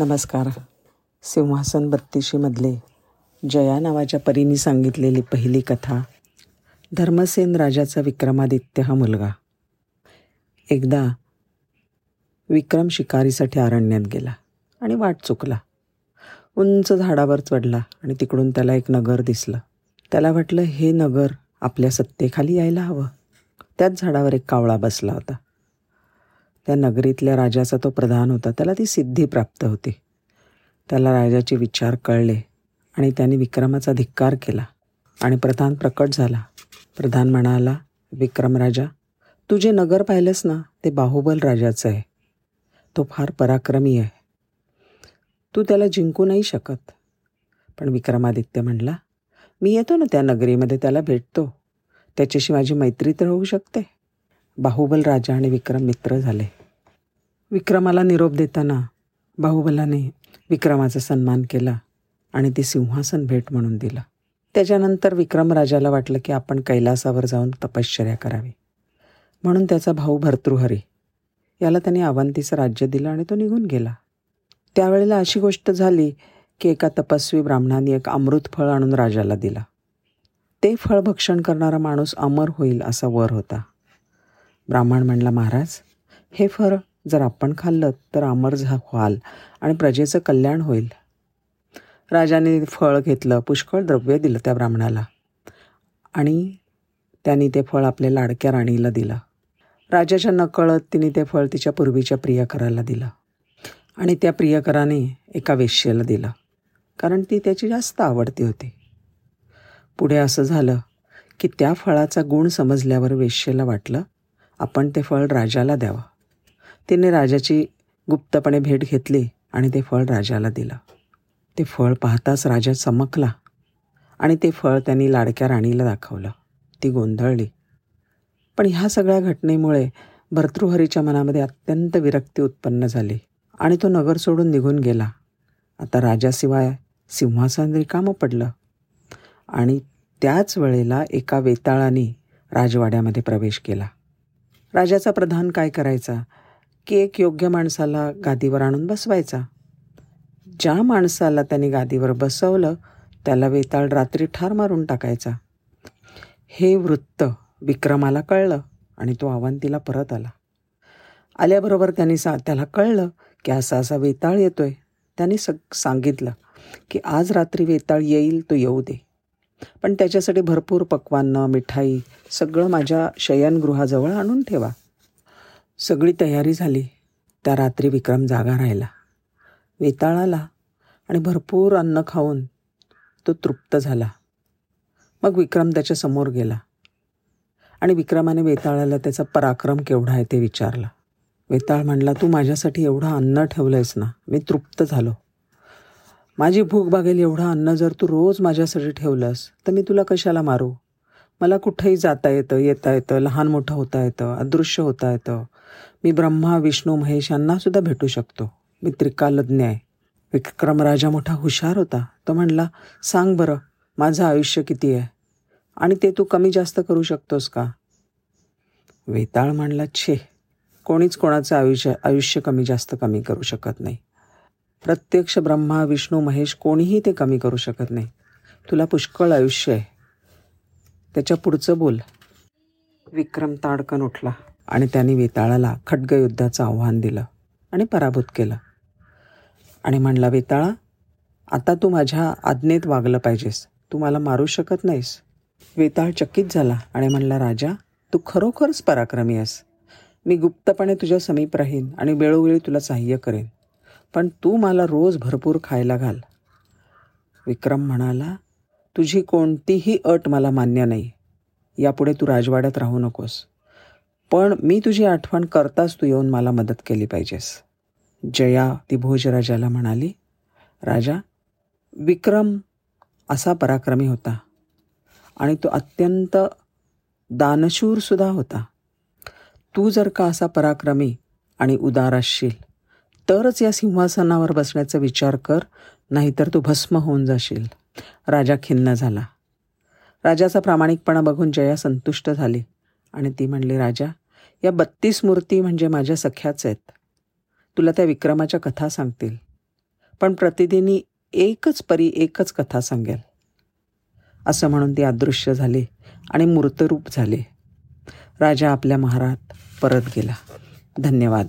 नमस्कार. सिंहासन बत्तीशीमधले जया नावाच्या परीने सांगितलेली पहिली कथा धर्मसेन राजाचा विक्रमादित्य हा मुलगा. एकदा विक्रम शिकारीसाठी अरण्यात गेला आणि वाट चुकला. उंच झाडावर चढला आणि तिकडून त्याला एक नगर दिसलं. त्याला वाटलं हे नगर आपल्या सत्तेखाली यायला हवं. त्याच झाडावर एक कावळा बसला होता. त्या नगरीतल्या राजाचा तो प्रधान होता. त्याला ती सिद्धी प्राप्त होती. त्याला राजाचे विचार कळले आणि त्याने विक्रमाचा धिक्कार केला आणि प्रधान प्रकट झाला. प्रधान म्हणाला विक्रम राजा तू जे नगर पाहिलंस ना ते बाहुबल राजाचं आहे. तो फार पराक्रमी आहे. तू त्याला जिंकू नाही शकत. पण विक्रमादित्य म्हणला मी येतो ना त्या नगरीमध्ये त्याला भेटतो. त्याच्याशी माझी मैत्री तर होऊ शकते. बाहुबल राजा आणि विक्रम मित्र झाले. विक्रमाला निरोप देताना बाहुबलाने विक्रमाचा सन्मान केला आणि ते सिंहासन भेट म्हणून दिलं. त्याच्यानंतर विक्रम राजाला वाटलं की आपण कैलासावर जाऊन तपश्चर्या करावी. म्हणून त्याचा भाऊ भर्तृहरी याला त्याने अवंतीचं राज्य दिलं आणि तो निघून गेला. त्यावेळेला अशी गोष्ट झाली की एका तपस्वी ब्राह्मणाने एक अमृत फळ आणून राजाला दिला. ते फळ भक्षण करणारा माणूस अमर होईल असा वर होता. ब्राह्मण म्हणला महाराज हे फळ जर आपण खाल्लं तर अमर झा व्हाल आणि प्रजेचं कल्याण होईल. राजाने फळ घेतलं पुष्कळ द्रव्य दिलं त्या ब्राह्मणाला. आणि त्यांनी ते फळ आपल्या लाडक्या राणीला दिलं. राजाच्या नकळत तिने ते फळ तिच्या पूर्वीच्या प्रियकराला दिलं. आणि त्या प्रियकराने एका वेश्येला दिलं. कारण ती त्याची जास्त आवडती होती. पुढे असं झालं की त्या फळाचा गुण समजल्यावर वेश्येला वाटलं आपण ते फळ राजाला द्यावं. तिने राजाची गुप्तपणे भेट घेतली आणि ते फळ राजाला दिलं. ते फळ पाहताच राजा चमकला आणि ते फळ त्यांनी लाडक्या राणीला दाखवलं. ती गोंधळली. पण ह्या सगळ्या घटनेमुळे भर्तृहरीच्या मनामध्ये अत्यंत विरक्ती उत्पन्न झाली आणि तो नगर सोडून निघून गेला. आता राजाशिवाय सिंहासन रिकामं पडलं आणि त्याच वेळेला एका वेताळाने राजवाड्यामध्ये प्रवेश केला. राजाचा प्रधान काय करायचा? की एक योग्य माणसाला गादीवर आणून बसवायचा. ज्या माणसाला त्याने गादीवर बसवलं त्याला वेताळ रात्री ठार मारून टाकायचा. हे वृत्त विक्रमाला कळलं आणि तो अवंतीला परत आला. आल्याबरोबर त्यांनी सा त्याला कळलं की असा असा वेताळ येतोय. त्याने सग सांगितलं की आज रात्री वेताळ येईल तो येऊ दे. पण त्याच्यासाठी भरपूर पक्वान्न मिठाई सगळं माझ्या शयनगृहाजवळ आणून ठेवा. सगळी तयारी झाली. त्या रात्री विक्रम जागा राहिला. वेताळ आला आणि भरपूर अन्न खाऊन तो तृप्त झाला. मग विक्रम त्याच्यासमोर गेला. आणि विक्रमाने वेताळाला त्याचा पराक्रम केवढा आहे ते विचारला. वेताळ म्हणला तू माझ्यासाठी एवढं अन्न ठेवलं आहेस ना मी तृप्त झालो. माझी भूक भागेल एवढं अन्न जर तू रोज माझ्यासाठी ठेवलंस तर मी तुला कशाला मारू? मला कुठेही जाता येतं येता येतं लहान मोठं होता येतं अदृश्य होता येतं. मी ब्रह्मा विष्णू महेश यांनासुद्धा भेटू शकतो. मी त्रिकालज्ञ आहे. विक्रम राजा मोठा हुशार होता. तो म्हणला सांग बरं माझं आयुष्य किती आहे? आणि ते तू कमी जास्त करू शकतोस का? वेताळ म्हणला छे कोणीच कोणाचं आयुष्य आयुष्य कमी जास्त कमी करू शकत नाही. प्रत्यक्ष ब्रह्मा विष्णू महेश कोणीही ते कमी करू शकत नाही. तुला पुष्कळ आयुष्य आहे. त्याच्या पुढचं बोल. विक्रम ताडकन उठला. आणि त्याने वेताळाला खड्गयुद्धाचं आव्हान दिलं आणि पराभूत केलं. आणि म्हणला वेताळा आता तू माझ्या आज्ञेत वागलं पाहिजेस. तू मला मारू शकत नाहीस. वेताळ चकित झाला आणि म्हणला राजा तू खरोखरच पराक्रमी आहेस. मी गुप्तपणे तुझ्या समीप राहीन आणि वेळोवेळी तुला सहाय्य करेन. पण तू मला रोज भरपूर खायला घाल. विक्रम म्हणाला तुझी कोणतीही अट मला मान्य नाही. यापुढे तू राजवाड्यात राहू नकोस. पण मी तुझी आठवण करताच तू येऊन मला मदत केली पाहिजेस. जया ती भोजराजाला म्हणाली राजा विक्रम असा पराक्रमी होता आणि तो अत्यंत दानशूरसुद्धा होता. तू जर का असा पराक्रमी आणि उदार असशील तरच या सिंहासनावर बसण्याचा विचार कर नाहीतर तू भस्म होऊन जाशील. राजा खिन्न झाला. राजाचा प्रामाणिकपणा बघून जया संतुष्ट झाली आणि ती म्हणली राजा या बत्तीस मूर्ती म्हणजे माझ्या सख्याच आहेत. तुला त्या विक्रमाच्या कथा सांगतील. पण प्रतिदिनी एकच परी एकच कथा सांगेल. असं म्हणून ती अदृश्य झाली आणि मूर्तरूप झाले. राजा आपल्या महारात परत गेला. धन्यवाद.